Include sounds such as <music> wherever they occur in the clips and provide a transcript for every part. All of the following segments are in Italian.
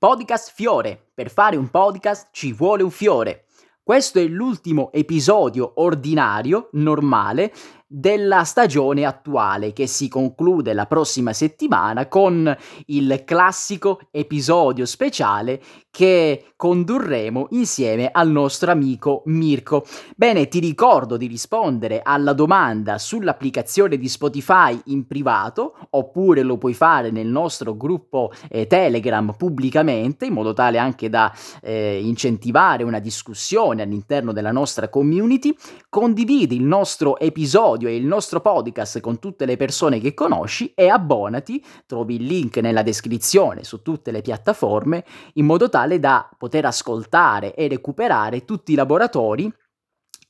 Podcast Fiore. Per fare un podcast ci vuole un fiore. Questo è l'ultimo episodio ordinario, normale, della stagione attuale che si conclude la prossima settimana con il classico episodio speciale che condurremo insieme al nostro amico Mirko. Bene, ti ricordo di rispondere alla domanda sull'applicazione di Spotify in privato oppure lo puoi fare nel nostro gruppo eh, Telegram pubblicamente in modo tale anche da eh, incentivare una discussione all'interno della nostra community. Condividi il nostro episodio episodio e il nostro podcast con tutte le persone che conosci e abbonati, trovi il link nella descrizione su tutte le piattaforme, in modo tale da poter ascoltare e recuperare tutti i laboratori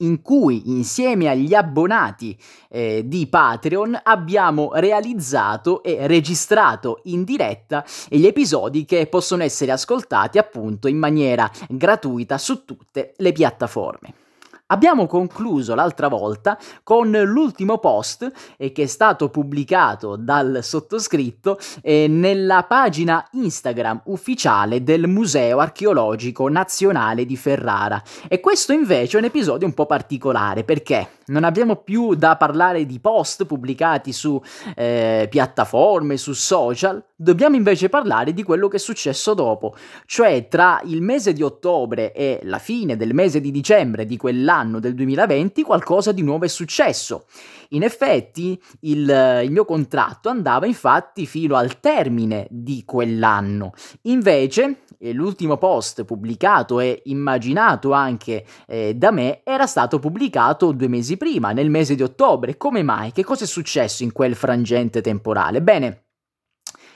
in cui insieme agli abbonati eh, di Patreon abbiamo realizzato e registrato in diretta gli episodi che possono essere ascoltati appunto in maniera gratuita su tutte le piattaforme. Abbiamo concluso l'altra volta con l'ultimo post eh, che è stato pubblicato dal sottoscritto eh, nella pagina Instagram ufficiale del Museo Archeologico Nazionale di Ferrara. E questo invece è un episodio un po' particolare perché non abbiamo più da parlare di post pubblicati su eh, piattaforme, su social, dobbiamo invece parlare di quello che è successo dopo, cioè tra il mese di ottobre e la fine del mese di dicembre di quell'anno del 2020 qualcosa di nuovo è successo. In effetti il, il mio contratto andava infatti fino al termine di quell'anno. Invece l'ultimo post pubblicato e immaginato anche eh, da me era stato pubblicato due mesi prima, nel mese di ottobre. Come mai? Che cosa è successo in quel frangente temporale? Bene,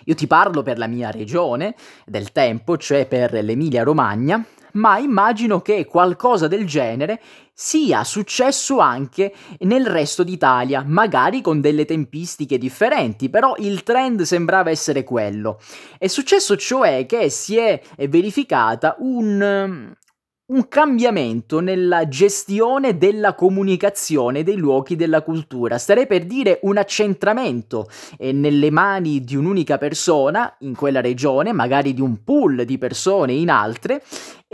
io ti parlo per la mia regione del tempo, cioè per l'Emilia Romagna, ma immagino che qualcosa del genere sia successo anche nel resto d'Italia, magari con delle tempistiche differenti, però il trend sembrava essere quello. È successo cioè che si è verificata un, un cambiamento nella gestione della comunicazione dei luoghi della cultura, starei per dire un accentramento eh, nelle mani di un'unica persona in quella regione, magari di un pool di persone in altre,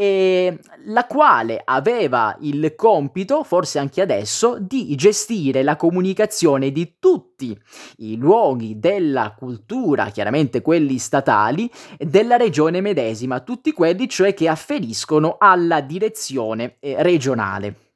e la quale aveva il compito, forse anche adesso, di gestire la comunicazione di tutti i luoghi della cultura, chiaramente quelli statali, della regione medesima, tutti quelli cioè che afferiscono alla direzione eh, regionale.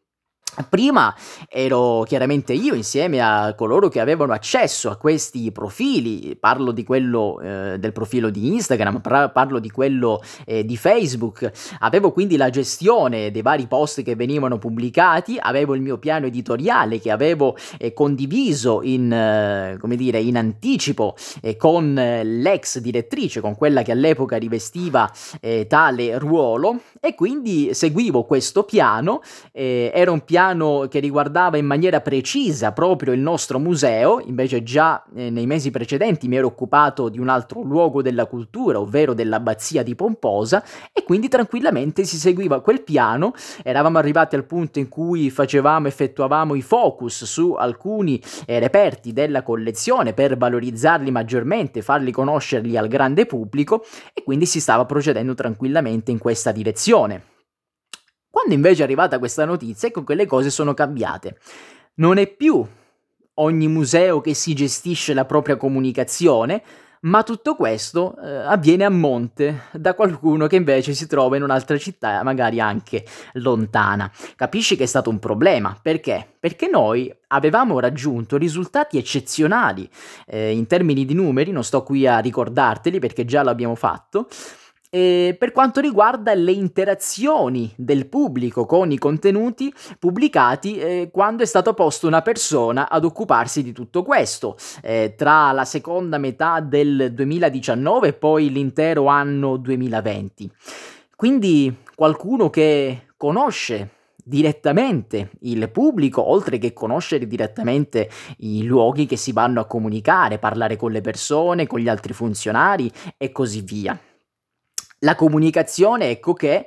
Prima ero chiaramente io insieme a coloro che avevano accesso a questi profili, parlo di quello eh, del profilo di Instagram, parlo di quello eh, di Facebook, avevo quindi la gestione dei vari post che venivano pubblicati, avevo il mio piano editoriale che avevo eh, condiviso in, eh, come dire, in anticipo eh, con l'ex direttrice, con quella che all'epoca rivestiva eh, tale ruolo. E quindi seguivo questo piano, era un piano piano che riguardava in maniera precisa proprio il nostro museo, invece già eh, nei mesi precedenti mi ero occupato di un altro luogo della cultura, ovvero dell'abbazia di Pomposa, e quindi tranquillamente si seguiva quel piano, eravamo arrivati al punto in cui facevamo, effettuavamo i focus su alcuni eh, reperti della collezione per valorizzarli maggiormente, farli conoscerli al grande pubblico, e quindi si stava procedendo tranquillamente in questa direzione. Quando invece è arrivata questa notizia, ecco che le cose sono cambiate. Non è più ogni museo che si gestisce la propria comunicazione, ma tutto questo eh, avviene a monte da qualcuno che invece si trova in un'altra città, magari anche lontana. Capisci che è stato un problema, perché? Perché noi avevamo raggiunto risultati eccezionali eh, in termini di numeri, non sto qui a ricordarteli perché già l'abbiamo fatto, eh, per quanto riguarda le interazioni del pubblico con i contenuti pubblicati eh, quando è stata posta una persona ad occuparsi di tutto questo, eh, tra la seconda metà del 2019 e poi l'intero anno 2020. Quindi qualcuno che conosce direttamente il pubblico, oltre che conoscere direttamente i luoghi che si vanno a comunicare, parlare con le persone, con gli altri funzionari e così via. La comunicazione, ecco che,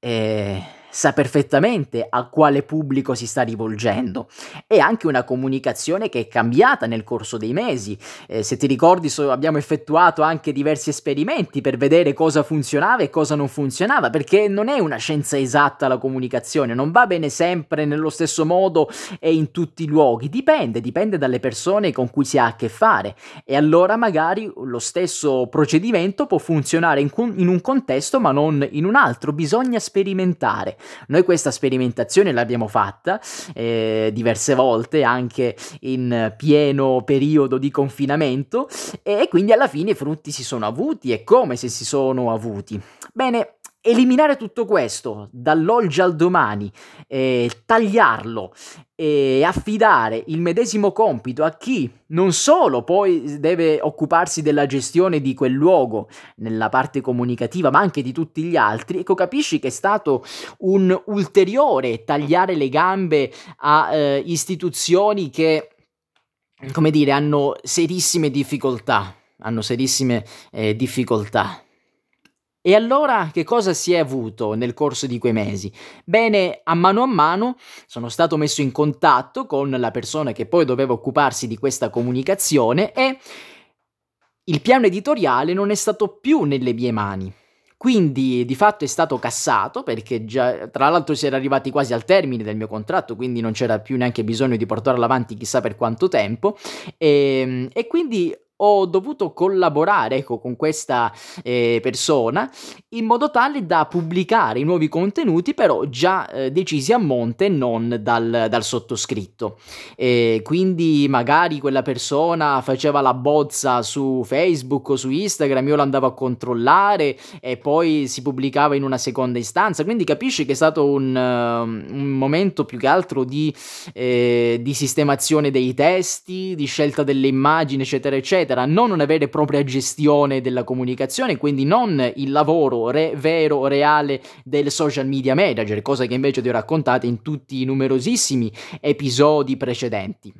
eh, sa perfettamente a quale pubblico si sta rivolgendo. È anche una comunicazione che è cambiata nel corso dei mesi. Eh, se ti ricordi, so, abbiamo effettuato anche diversi esperimenti per vedere cosa funzionava e cosa non funzionava, perché non è una scienza esatta la comunicazione, non va bene sempre nello stesso modo e in tutti i luoghi, dipende, dipende dalle persone con cui si ha a che fare e allora magari lo stesso procedimento può funzionare in, in un contesto ma non in un altro, bisogna sperimentare. Noi questa sperimentazione l'abbiamo fatta eh, diverse volte anche in pieno periodo di confinamento e quindi alla fine i frutti si sono avuti e come se si sono avuti. Bene, eliminare tutto questo dall'oggi al domani, eh, tagliarlo e affidare il medesimo compito a chi non solo poi deve occuparsi della gestione di quel luogo nella parte comunicativa, ma anche di tutti gli altri, ecco capisci che è stato un ulteriore tagliare le gambe a eh, istituzioni che, come dire, hanno serissime difficoltà, hanno serissime eh, difficoltà. E allora che cosa si è avuto nel corso di quei mesi? Bene, a mano a mano sono stato messo in contatto con la persona che poi doveva occuparsi di questa comunicazione e il piano editoriale non è stato più nelle mie mani. Quindi di fatto è stato cassato perché già, tra l'altro si era arrivati quasi al termine del mio contratto, quindi non c'era più neanche bisogno di portarlo avanti chissà per quanto tempo. E, ehm, e quindi ho dovuto collaborare ecco, con questa eh, persona in modo tale da pubblicare i nuovi contenuti però già eh, decisi a monte non dal, dal sottoscritto. E quindi magari quella persona faceva la bozza su Facebook o su Instagram io l'andavo a controllare e poi si pubblicava in una seconda istanza. Quindi capisci che è stato un, uh, un momento più che altro di, eh, di sistemazione dei testi di scelta delle immagini eccetera eccetera eccetera, non una vera e propria gestione della comunicazione, quindi non il lavoro re- vero, reale del social media manager, cosa che invece ti ho raccontato in tutti i numerosissimi episodi precedenti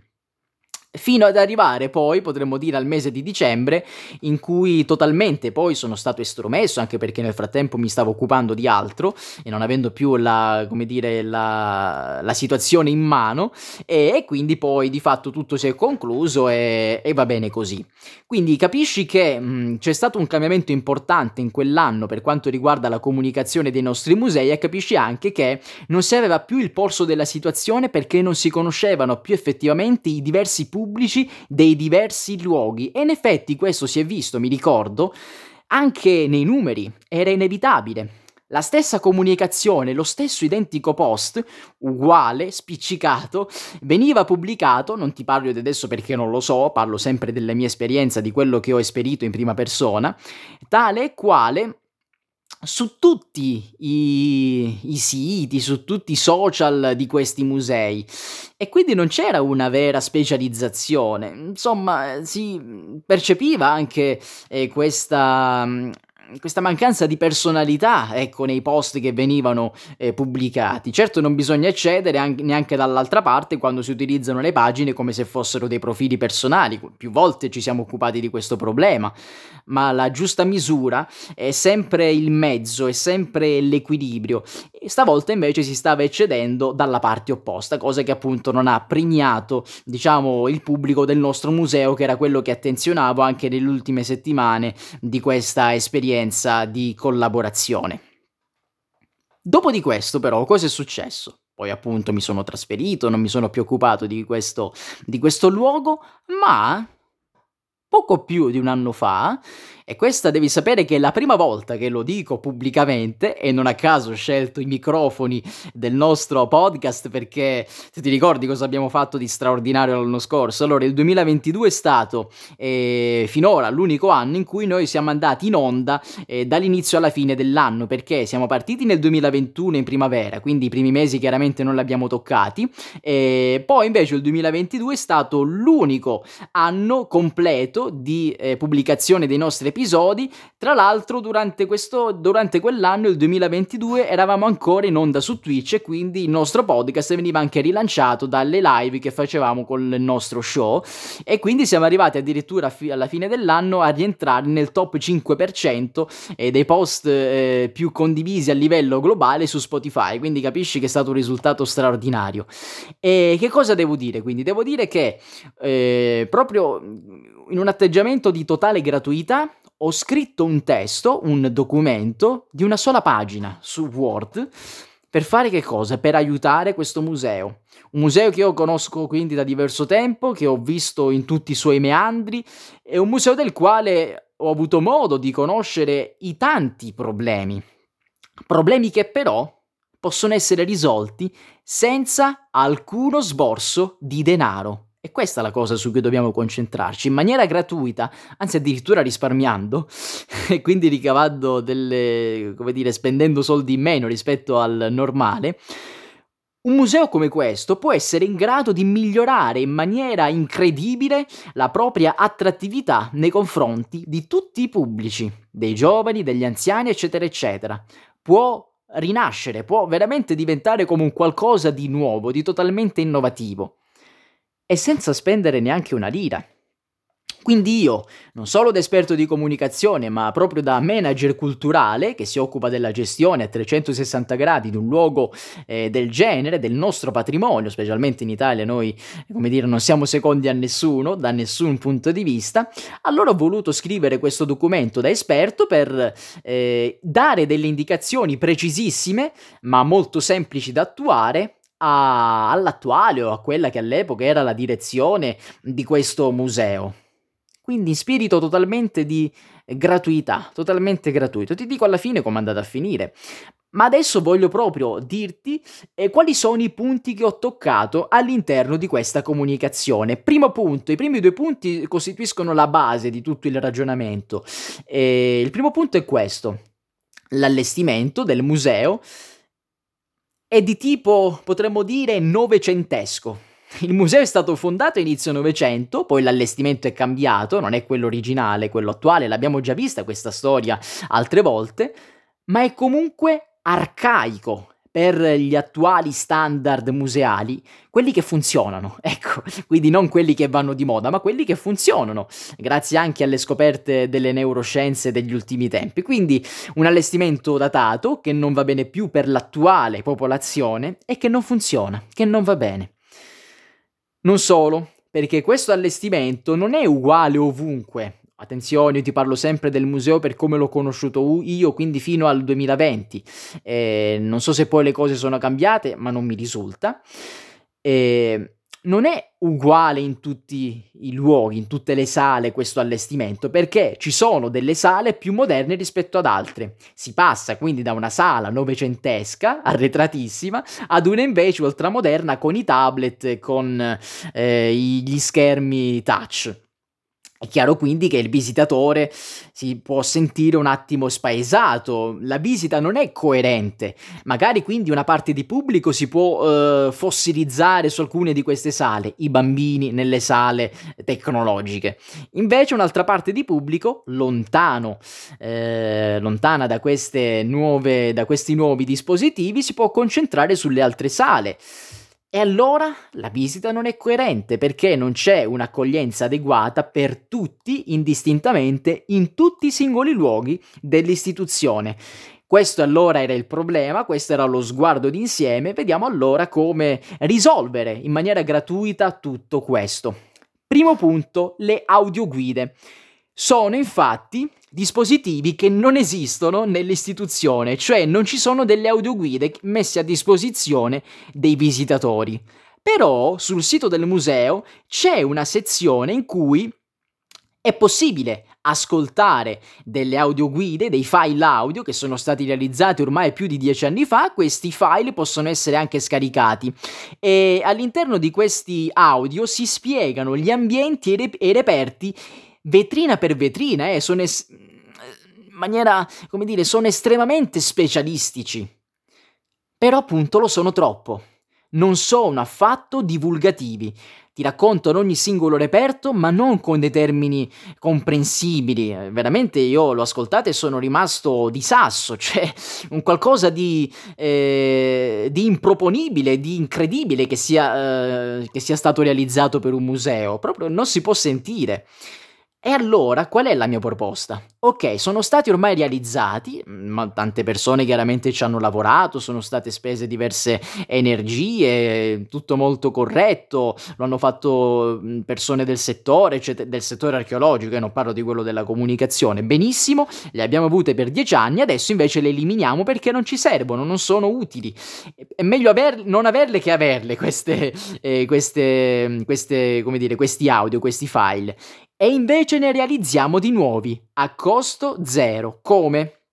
fino ad arrivare poi, potremmo dire, al mese di dicembre, in cui totalmente poi sono stato estromesso, anche perché nel frattempo mi stavo occupando di altro e non avendo più la, dire, la, la situazione in mano, e, e, quindi poi di fatto tutto si è concluso e, e va bene così. Quindi capisci che mh, c'è stato un cambiamento importante in quell'anno per quanto riguarda la comunicazione dei nostri musei e capisci anche che non si aveva più il polso della situazione perché non si conoscevano più effettivamente i diversi pubblici pubblici dei diversi luoghi e in effetti questo si è visto, mi ricordo, anche nei numeri, era inevitabile. La stessa comunicazione, lo stesso identico post, uguale, spiccicato, veniva pubblicato, non ti parlo di adesso perché non lo so, parlo sempre della mia esperienza, di quello che ho esperito in prima persona, tale e quale su tutti i, i, siti, su tutti i social di questi musei. E quindi non c'era una vera specializzazione, insomma si percepiva anche eh, questa questa mancanza di personalità, ecco, nei post che venivano eh, pubblicati. Certo non bisogna eccedere anche, neanche dall'altra parte quando si utilizzano le pagine come se fossero dei profili personali. Più volte ci siamo occupati di questo problema, ma la giusta misura è sempre il mezzo, è sempre l'equilibrio. Stavolta invece si stava eccedendo dalla parte opposta, cosa che appunto non ha premiato, diciamo, il pubblico del nostro museo, che era quello che attenzionavo anche nelle ultime settimane di questa esperienza di collaborazione. Dopo di questo, però, cosa è successo? Poi appunto mi sono trasferito, non mi sono più occupato di questo, di questo luogo, ma poco più di un anno fa e questa devi sapere che è la prima volta che lo dico pubblicamente e non a caso ho scelto i microfoni del nostro podcast perché se ti ricordi cosa abbiamo fatto di straordinario l'anno scorso, allora il 2022 è stato eh, finora l'unico anno in cui noi siamo andati in onda eh, dall'inizio alla fine dell'anno perché siamo partiti nel 2021 in primavera, quindi i primi mesi chiaramente non li abbiamo toccati e poi invece il 2022 è stato l'unico anno completo di eh, pubblicazione dei nostri episodi episodi. Tra l'altro, durante, questo, durante quell'anno, il 2022, eravamo ancora in onda su Twitch e quindi il nostro podcast veniva anche rilanciato dalle live che facevamo con il nostro show. E quindi siamo arrivati addirittura fi- alla fine dell'anno a rientrare nel top 5% dei post eh, più condivisi a livello globale su Spotify. Quindi capisci che è stato un risultato straordinario. E che cosa devo dire? Quindi devo dire che eh, proprio in un atteggiamento di totale gratuità ho scritto un testo, un documento di una sola pagina su Word per fare che cosa? Per aiutare questo museo. Un museo che io conosco quindi da diverso tempo, che ho visto in tutti i suoi meandri, e un museo del quale ho avuto modo di conoscere i tanti problemi. Problemi che però possono essere risolti senza alcuno sborso di denaro. E questa è la cosa su cui dobbiamo concentrarci, in maniera gratuita, anzi addirittura risparmiando, <laughs> e quindi ricavando delle, come dire, spendendo soldi in meno rispetto al normale. Un museo come questo può essere in grado di migliorare in maniera incredibile la propria attrattività nei confronti di tutti i pubblici, dei giovani, degli anziani, eccetera, eccetera. Può rinascere, può veramente diventare come un qualcosa di nuovo, di totalmente innovativo e senza spendere neanche una lira. Quindi io, non solo da esperto di comunicazione, ma proprio da manager culturale che si occupa della gestione a 360 gradi di un luogo eh, del genere, del nostro patrimonio, specialmente in Italia noi, come dire, non siamo secondi a nessuno, da nessun punto di vista, allora ho voluto scrivere questo documento da esperto per eh, dare delle indicazioni precisissime, ma molto semplici da attuare a, all'attuale o a quella che all'epoca era la direzione di questo museo. Quindi in spirito totalmente di gratuità, totalmente gratuito. Ti dico alla fine come è andata a finire. Ma adesso voglio proprio dirti eh, quali sono i punti che ho toccato all'interno di questa comunicazione. Primo punto, i primi due punti costituiscono la base di tutto il ragionamento. Eh, il primo punto è questo, l'allestimento del museo è di tipo, potremmo dire, novecentesco. Il museo è stato fondato a inizio Novecento, poi l'allestimento è cambiato, non è quello originale, quello attuale, l'abbiamo già vista questa storia altre volte, ma è comunque arcaico, per gli attuali standard museali, quelli che funzionano, <laughs> ecco, quindi non quelli che vanno di moda, ma quelli che funzionano, grazie anche alle scoperte delle neuroscienze degli ultimi tempi. Quindi un allestimento datato che non va bene più per l'attuale popolazione e che non funziona, che non va bene. Non solo, perché questo allestimento non è uguale ovunque, Attenzione, io ti parlo sempre del museo per come l'ho conosciuto io, quindi fino al 2020. Eh, non so se poi le cose sono cambiate, ma non mi risulta. Eh, non è uguale in tutti i luoghi, in tutte le sale questo allestimento, perché ci sono delle sale più moderne rispetto ad altre. Si passa quindi da una sala novecentesca, arretratissima, ad una invece ultramoderna con i tablet, con eh, gli schermi touch. È chiaro quindi che il visitatore si può sentire un attimo spaesato, la visita non è coerente, magari quindi una parte di pubblico si può eh, fossilizzare su alcune di queste sale, i bambini nelle sale tecnologiche. Invece un'altra parte di pubblico, lontano, eh, lontana da, nuove, da questi nuovi dispositivi, si può concentrare sulle altre sale. E allora la visita non è coerente perché non c'è un'accoglienza adeguata per tutti indistintamente in tutti i singoli luoghi dell'istituzione. Questo allora era il problema, questo era lo sguardo d'insieme, vediamo allora come risolvere in maniera gratuita tutto questo. Primo punto, le audioguide. Sono infatti dispositivi che non esistono nell'istituzione, cioè non ci sono delle audioguide messe a disposizione dei visitatori. Però sul sito del museo c'è una sezione in cui è possibile ascoltare delle audioguide, dei file audio che sono stati realizzati ormai più di dieci anni fa, questi file possono essere anche scaricati e all'interno di questi audio si spiegano gli ambienti e i reperti vetrina per vetrina, eh, sono es- in maniera, come dire, sono estremamente specialistici. Però appunto lo sono troppo. Non sono affatto divulgativi. ti raccontano ogni singolo reperto, ma non con dei termini comprensibili. Eh, veramente io l'ho ascoltato e sono rimasto di sasso, <laughs> cioè un qualcosa di, eh, di improponibile, di incredibile che sia, eh, che sia stato realizzato per un museo. Proprio non si può sentire. E allora qual è la mia proposta? Ok, sono stati ormai realizzati, mm, ma tante persone chiaramente ci hanno lavorato, sono state spese diverse energie, tutto molto corretto, lo hanno fatto mm, persone del settore, cioè del settore archeologico, e non parlo di quello della comunicazione. Benissimo, le abbiamo avute per dieci anni, adesso invece le eliminiamo perché non ci servono, non sono utili. È meglio aver, non averle che averle queste, eh, queste, queste, come dire, questi audio, questi file e invece ne realizziamo di nuovi a costo zero. Come?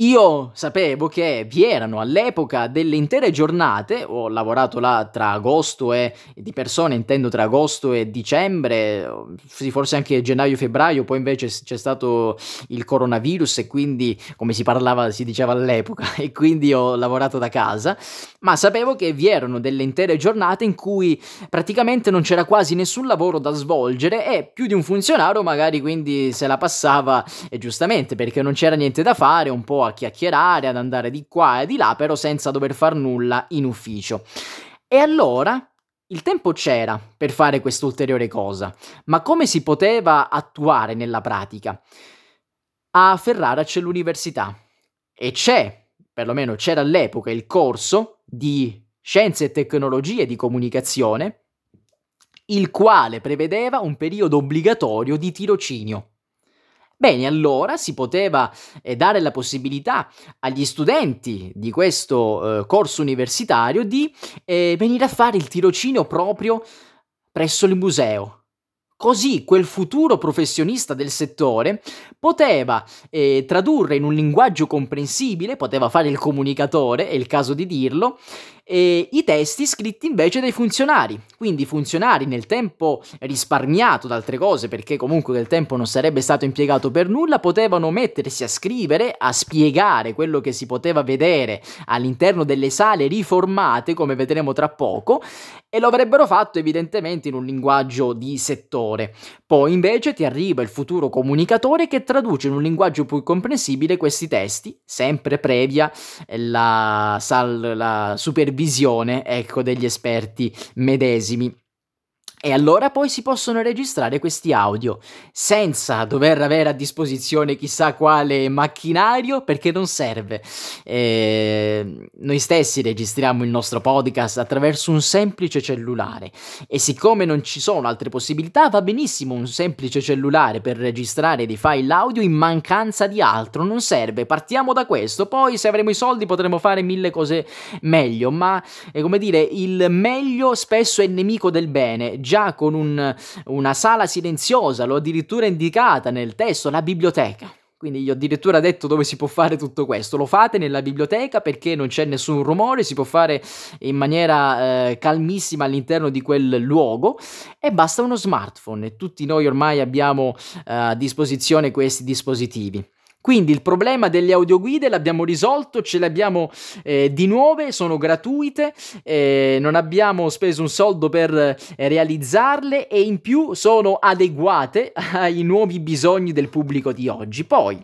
Io sapevo che vi erano all'epoca delle intere giornate, ho lavorato là tra agosto e di persona intendo tra agosto e dicembre, forse anche gennaio-febbraio, poi invece c'è stato il coronavirus e quindi come si parlava, si diceva all'epoca <laughs> e quindi ho lavorato da casa, ma sapevo che vi erano delle intere giornate in cui praticamente non c'era quasi nessun lavoro da svolgere e più di un funzionario magari quindi se la passava e giustamente perché non c'era niente da fare, un po' a chiacchierare, ad andare di qua e di là, però senza dover far nulla in ufficio. E allora il tempo c'era per fare quest'ulteriore cosa, ma come si poteva attuare nella pratica? A Ferrara c'è l'università e c'è, perlomeno c'era all'epoca, il corso di Scienze e Tecnologie di Comunicazione, il quale prevedeva un periodo obbligatorio di tirocinio. Bene, allora si poteva eh, dare la possibilità agli studenti di questo eh, corso universitario di eh, venire a fare il tirocinio proprio presso il museo. Così quel futuro professionista del settore poteva eh, tradurre in un linguaggio comprensibile, poteva fare il comunicatore, è il caso di dirlo, e i testi scritti invece dai funzionari. Quindi i funzionari nel tempo risparmiato da altre cose, perché comunque quel tempo non sarebbe stato impiegato per nulla, potevano mettersi a scrivere, a spiegare quello che si poteva vedere all'interno delle sale riformate, come vedremo tra poco, e lo avrebbero fatto evidentemente in un linguaggio di settore. Poi invece ti arriva il futuro comunicatore che traduce in un linguaggio più comprensibile questi testi, sempre previa la, sal, la supervisione visione, ecco, degli esperti medesimi. E allora poi si possono registrare questi audio senza dover avere a disposizione chissà quale macchinario perché non serve. Eh, noi stessi registriamo il nostro podcast attraverso un semplice cellulare e siccome non ci sono altre possibilità va benissimo un semplice cellulare per registrare dei file audio in mancanza di altro, non serve. Partiamo da questo, poi se avremo i soldi potremo fare mille cose meglio, ma è come dire il meglio spesso è nemico del bene già con un, una sala silenziosa, l'ho addirittura indicata nel testo, la biblioteca. Quindi gli ho addirittura detto dove si può fare tutto questo. Lo fate nella biblioteca perché non c'è nessun rumore, si può fare in maniera eh, calmissima all'interno di quel luogo e basta uno smartphone e tutti noi ormai abbiamo eh, a disposizione questi dispositivi. Quindi il problema delle audioguide l'abbiamo risolto, ce le abbiamo eh, di nuove, sono gratuite, eh, non abbiamo speso un soldo per eh, realizzarle e in più sono adeguate <laughs> ai nuovi bisogni del pubblico di oggi. Poi,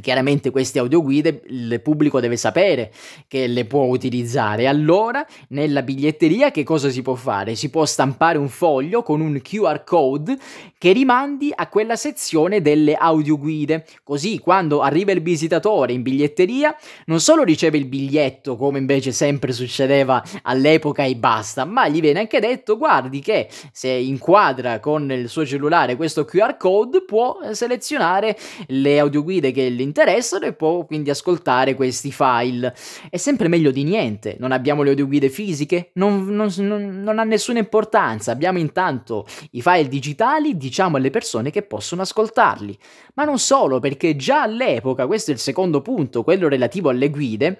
Chiaramente queste audioguide il pubblico deve sapere che le può utilizzare. Allora, nella biglietteria che cosa si può fare? Si può stampare un foglio con un QR code che rimandi a quella sezione delle audioguide. Così quando arriva il visitatore in biglietteria non solo riceve il biglietto come invece sempre succedeva all'epoca e basta, ma gli viene anche detto guardi che se inquadra con il suo cellulare questo QR code può selezionare le audioguide che gli interessano e può quindi ascoltare questi file. È sempre meglio di niente, non abbiamo le audioguide fisiche, non, non, non, non ha nessuna importanza, abbiamo intanto i file digitali, diciamo alle persone che possono ascoltarli. Ma non solo, perché già all'epoca, questo è il secondo punto, quello relativo alle guide,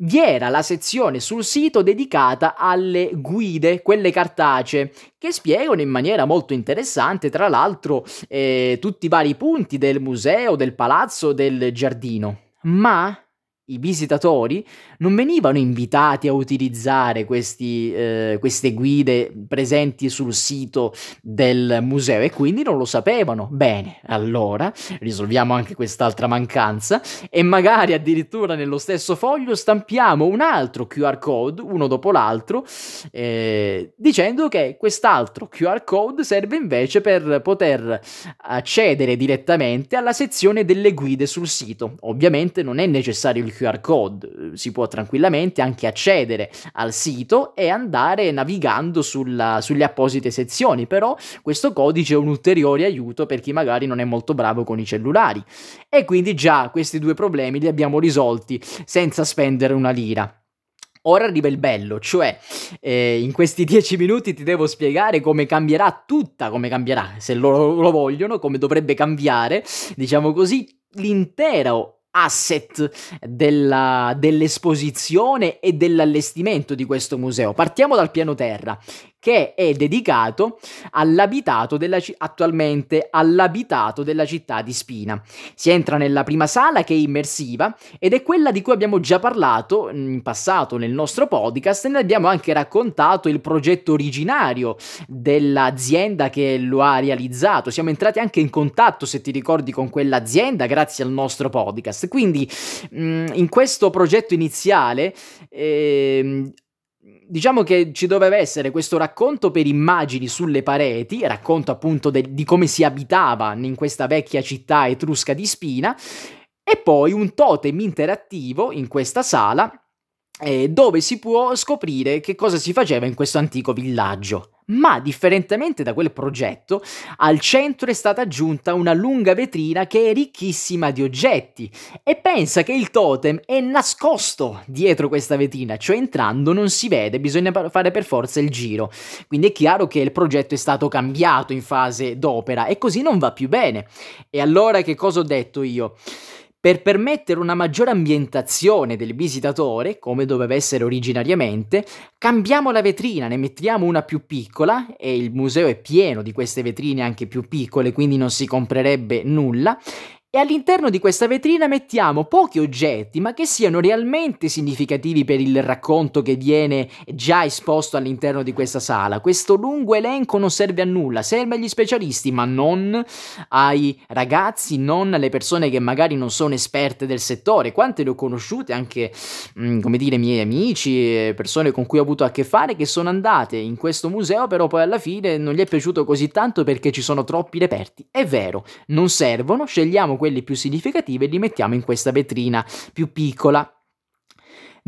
vi era la sezione sul sito dedicata alle guide, quelle cartacee, che spiegano in maniera molto interessante, tra l'altro, eh, tutti i vari punti del museo, del palazzo, del giardino. Ma i visitatori non venivano invitati a utilizzare questi, eh, queste guide presenti sul sito del museo e quindi non lo sapevano. Bene, allora risolviamo anche quest'altra mancanza e magari addirittura nello stesso foglio stampiamo un altro QR code, uno dopo l'altro, eh, dicendo che quest'altro QR code serve invece per poter accedere direttamente alla sezione delle guide sul sito. Ovviamente non è necessario il QR code, si può tranquillamente anche accedere al sito e andare navigando sulla, sulle apposite sezioni, però questo codice è un ulteriore aiuto per chi magari non è molto bravo con i cellulari. E quindi già questi due problemi li abbiamo risolti senza spendere una lira. Ora arriva il bello, cioè eh, in questi <laughs> dieci minuti ti devo spiegare come cambierà tutta, come cambierà, se loro lo vogliono, come dovrebbe cambiare, diciamo così, l'intero asset della, dell'esposizione e dell'allestimento di questo museo. Partiamo dal piano terra che è dedicato all'abitato della, attualmente all'abitato della città di Spina. Si entra nella prima sala che è immersiva ed è quella di cui abbiamo già parlato in passato nel nostro podcast e ne abbiamo anche raccontato il progetto originario dell'azienda che lo ha realizzato. Siamo entrati anche in contatto, se ti ricordi, con quell'azienda grazie al nostro podcast. Quindi in questo progetto iniziale eh, diciamo che ci doveva essere questo racconto per immagini sulle pareti, racconto appunto de- di come si abitava in questa vecchia città etrusca di Spina, e poi un totem interattivo in questa sala eh, dove si può scoprire che cosa si faceva in questo antico villaggio. Ma, differentemente da quel progetto, al centro è stata aggiunta una lunga vetrina che è ricchissima di oggetti e pensa che il totem è nascosto dietro questa vetrina, cioè entrando non si vede, bisogna fare per forza il giro. Quindi è chiaro che il progetto è stato cambiato in fase d'opera e così non va più bene. E allora che cosa ho detto io? Per permettere una maggiore ambientazione del visitatore, come doveva essere originariamente, cambiamo la vetrina, ne mettiamo una più piccola e il museo è pieno di queste vetrine anche più piccole, quindi non si comprerebbe nulla e all'interno di questa vetrina mettiamo pochi oggetti, ma che siano realmente significativi per il racconto che viene già esposto all'interno di questa sala. Questo lungo elenco non serve a nulla, serve agli specialisti, ma non ai ragazzi, non alle persone che magari non sono esperte del settore. Quante le ho conosciute anche, mm, come dire, miei amici, persone con cui ho avuto a che fare, che sono andate in questo museo, però poi alla fine non gli è piaciuto così tanto perché ci sono troppi reperti. È vero, non servono, scegliamo quelli più significativi e li mettiamo in questa vetrina più piccola.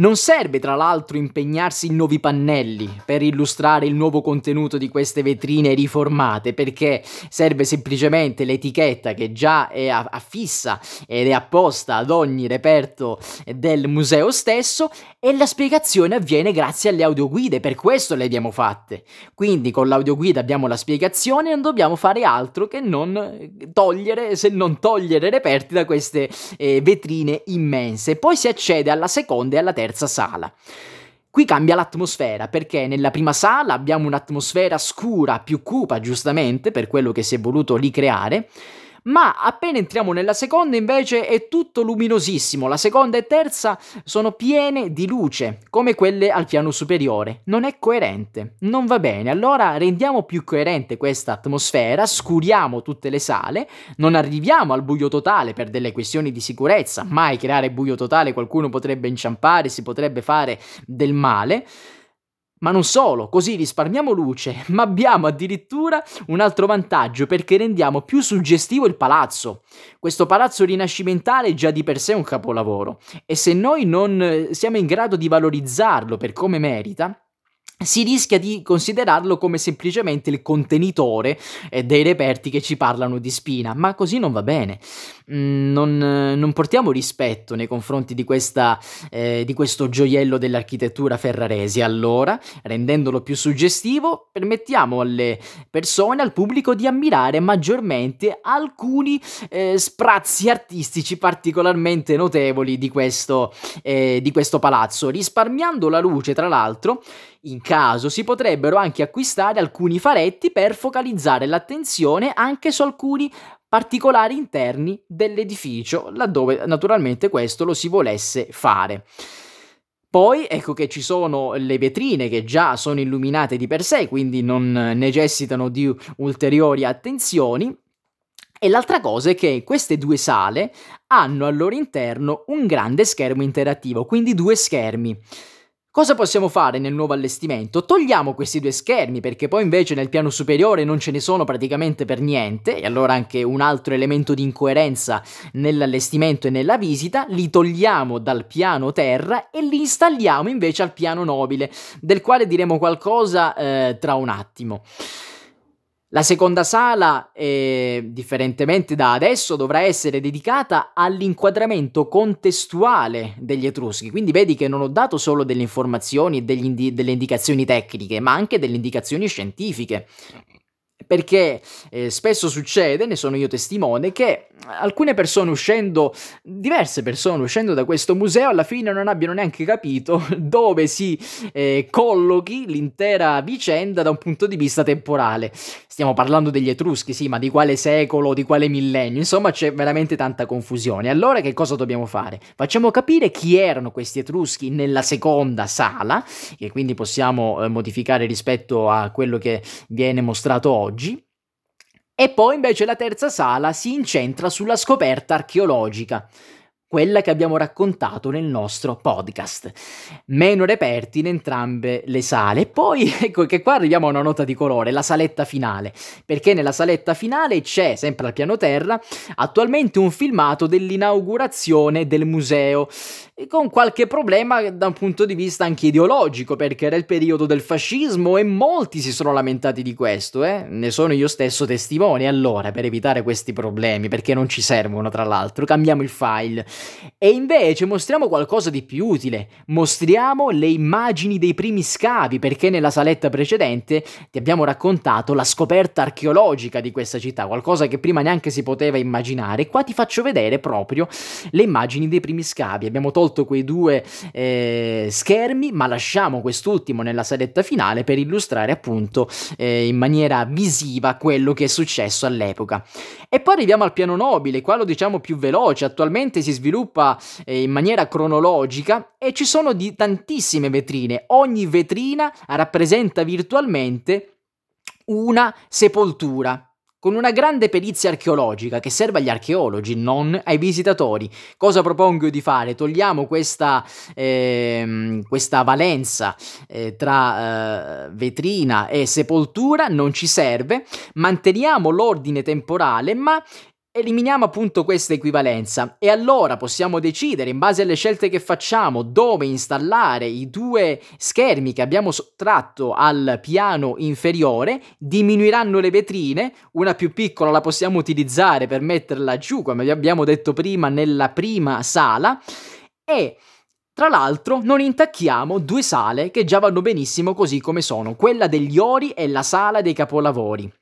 Non serve tra l'altro impegnarsi in nuovi pannelli per illustrare il nuovo contenuto di queste vetrine riformate, perché serve semplicemente l'etichetta che già è affissa ed è apposta ad ogni reperto del museo stesso e la spiegazione avviene grazie alle audioguide, per questo le abbiamo fatte. Quindi con l'audioguida abbiamo la spiegazione e non dobbiamo fare altro che non togliere, se non togliere reperti da queste eh, vetrine immense. Poi si accede alla seconda e alla terza sala. Qui cambia l'atmosfera perché nella prima sala abbiamo un'atmosfera scura, più cupa giustamente per quello che si è voluto ricreare, ma appena entriamo nella seconda invece è tutto luminosissimo, la seconda e terza sono piene di luce, come quelle al piano superiore. Non è coerente, non va bene, allora rendiamo più coerente questa atmosfera, scuriamo tutte le sale, non arriviamo al buio totale per delle questioni di sicurezza, mai creare buio totale qualcuno potrebbe inciampare, si potrebbe fare del male. Ma non solo, così risparmiamo luce, <laughs> ma abbiamo addirittura un altro vantaggio perché rendiamo più suggestivo il palazzo. Questo palazzo rinascimentale è già di per sé un capolavoro e se noi non eh, siamo in grado di valorizzarlo per come merita, si rischia di considerarlo come semplicemente il contenitore eh, dei reperti che ci parlano di spina, ma così non va bene. Mm, non, non, portiamo rispetto nei confronti di, questa, eh, di questo gioiello dell'architettura ferrarese. Allora, rendendolo più suggestivo, permettiamo alle persone, al pubblico di ammirare maggiormente alcuni eh, sprazzi artistici particolarmente notevoli di questo, eh, di questo palazzo, risparmiando la luce, tra l'altro in caso si potrebbero anche acquistare alcuni faretti per focalizzare l'attenzione anche su alcuni particolari interni dell'edificio, laddove naturalmente questo lo si volesse fare. Poi ecco che ci sono le vetrine che già sono illuminate di per sé, quindi non necessitano di ulteriori attenzioni. E l'altra cosa è che queste due sale hanno al loro interno un grande schermo interattivo, quindi due schermi. Cosa possiamo fare nel nuovo allestimento? Togliamo questi due schermi perché poi invece nel piano superiore non ce ne sono praticamente per niente e allora anche un altro elemento di incoerenza nell'allestimento e nella visita, li togliamo dal piano terra e li installiamo invece al piano nobile, del quale diremo qualcosa eh, tra un attimo. La seconda sala, eh, differentemente da adesso, dovrà essere dedicata all'inquadramento contestuale degli Etruschi. Quindi vedi che non ho dato solo delle informazioni e indi- delle indicazioni tecniche, ma anche delle indicazioni scientifiche perché eh, spesso succede, ne sono io testimone, che alcune persone uscendo, diverse persone uscendo da questo museo, alla fine non abbiano neanche capito <laughs> dove si eh, collochi l'intera vicenda da un punto di vista temporale. Stiamo parlando degli Etruschi, sì, ma di quale secolo, di quale millennio, insomma c'è veramente tanta confusione. Allora che cosa dobbiamo fare? Facciamo capire chi erano questi Etruschi nella seconda sala, che quindi possiamo eh, modificare rispetto a quello che viene mostrato oggi oggi. E poi invece la terza sala si incentra sulla scoperta archeologica quella che abbiamo raccontato nel nostro podcast. Meno reperti in entrambe le sale. E poi <laughs> ecco che qua arriviamo a una nota di colore, la saletta finale, perché nella saletta finale c'è, sempre al piano terra, attualmente un filmato dell'inaugurazione del museo, con qualche problema da un punto di vista anche ideologico, perché era il periodo del fascismo e molti si sono lamentati di questo, eh? ne sono io stesso testimone. Allora, per evitare questi problemi, perché non ci servono tra l'altro, cambiamo il file e invece mostriamo qualcosa di più utile. Mostriamo le immagini dei primi scavi, perché nella saletta precedente ti abbiamo raccontato la scoperta archeologica di questa città, qualcosa che prima neanche si poteva immaginare. Qua ti faccio vedere proprio le immagini dei primi scavi. Abbiamo tolto quei due eh, schermi, ma lasciamo quest'ultimo nella saletta finale per illustrare appunto eh, in maniera visiva quello che è successo all'epoca. E poi arriviamo al piano nobile, qua lo diciamo più veloce, attualmente si sviluppa eh, in maniera cronologica e ci sono di tantissime vetrine. Ogni vetrina rappresenta virtualmente una sepoltura con una grande perizia archeologica che serve agli archeologi, non ai visitatori. Cosa propongo di fare? Togliamo questa, eh, questa valenza eh, tra eh, vetrina e sepoltura, non ci serve, manteniamo l'ordine temporale, ma Eliminiamo appunto questa equivalenza e allora possiamo decidere in base alle scelte che facciamo dove installare i due schermi che abbiamo sottratto al piano inferiore, diminuiranno le vetrine, una più piccola la possiamo utilizzare per metterla giù come vi abbiamo detto prima nella prima sala e tra l'altro non intacchiamo due sale che già vanno benissimo così come sono, quella degli ori e la sala dei capolavori.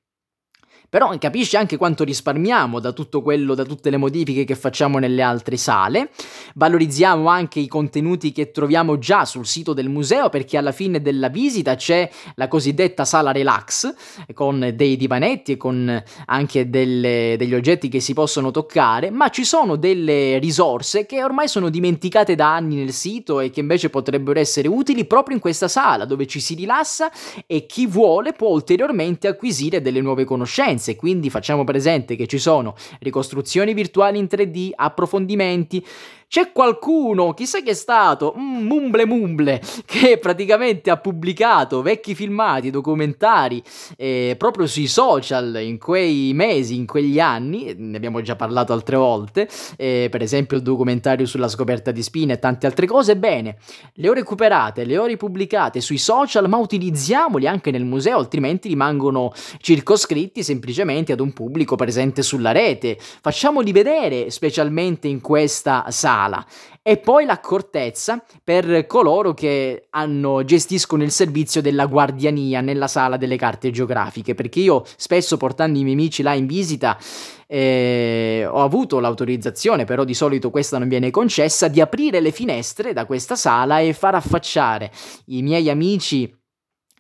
Però capisci anche quanto risparmiamo da tutto quello, da tutte le modifiche che facciamo nelle altre sale. Valorizziamo anche i contenuti che troviamo già sul sito del museo perché alla fine della visita c'è la cosiddetta sala relax con dei divanetti e con anche delle, degli oggetti che si possono toccare, ma ci sono delle risorse che ormai sono dimenticate da anni nel sito e che invece potrebbero essere utili proprio in questa sala dove ci si rilassa e chi vuole può ulteriormente acquisire delle nuove conoscenze esperienze, quindi facciamo presente che ci sono ricostruzioni virtuali in 3D, approfondimenti, c'è qualcuno, chissà chi è stato, mm, Mumble Mumble, che praticamente ha pubblicato vecchi filmati, documentari eh, proprio sui social in quei mesi, in quegli anni, ne abbiamo già parlato altre volte, eh, per esempio il documentario sulla scoperta di spine e tante altre cose. Bene, le ho recuperate, le ho ripubblicate sui social, ma utilizziamoli anche nel museo, altrimenti rimangono circoscritti semplicemente ad un pubblico presente sulla rete. Facciamoli vedere, specialmente in questa sala scala. E poi l'accortezza per coloro che hanno, gestiscono il servizio della guardiania nella sala delle carte geografiche, perché io spesso portando i miei amici là in visita eh, ho avuto l'autorizzazione, però di solito questa non viene concessa, di aprire le finestre da questa sala e far affacciare i miei amici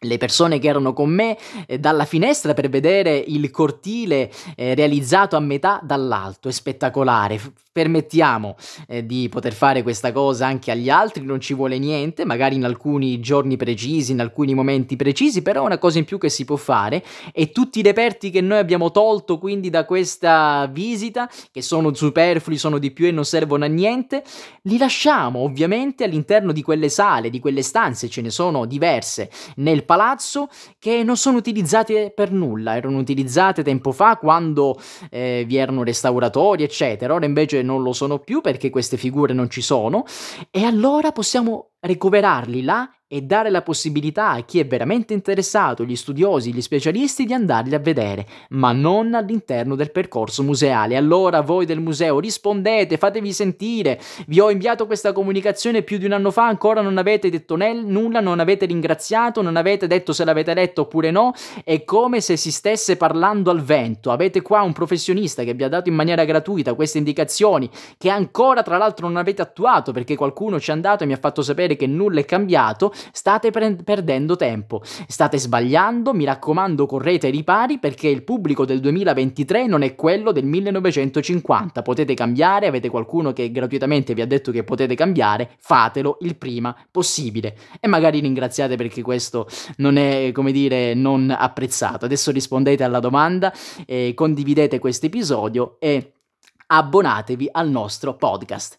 le persone che erano con me eh, dalla finestra per vedere il cortile eh, realizzato a metà dall'alto, è spettacolare. F- permettiamo eh, di poter fare questa cosa anche agli altri, non ci vuole niente, magari in alcuni giorni precisi, in alcuni momenti precisi, però è una cosa in più che si può fare. E tutti i reperti che noi abbiamo tolto quindi da questa visita, che sono superflui, sono di più e non servono a niente, li lasciamo ovviamente all'interno di quelle sale, di quelle stanze, ce ne sono diverse. Nel palazzo che non sono utilizzate per nulla, erano utilizzate tempo fa quando eh, vi erano restauratori, eccetera. Ora invece non lo sono più perché queste figure non ci sono e allora possiamo recuperarli là e dare la possibilità a chi è veramente interessato, gli studiosi, gli specialisti, di andarli a vedere, ma non all'interno del percorso museale. Allora voi del museo rispondete, fatevi sentire, vi ho inviato questa comunicazione più di un anno fa, ancora non avete detto nel, nulla, non avete ringraziato, non avete detto se l'avete letto oppure no, è come se si stesse parlando al vento. Avete qua un professionista che vi ha dato in maniera gratuita queste indicazioni, che ancora tra l'altro non avete attuato perché qualcuno ci è andato e mi ha fatto sapere che nulla è cambiato, state pre- perdendo tempo, state sbagliando, mi raccomando correte ai ripari perché il pubblico del 2023 non è quello del 1950, potete cambiare, avete qualcuno che gratuitamente vi ha detto che potete cambiare, fatelo il prima possibile e magari ringraziate perché questo non è, come dire, non apprezzato. Adesso rispondete alla domanda, eh, condividete questo episodio e abbonatevi al nostro podcast.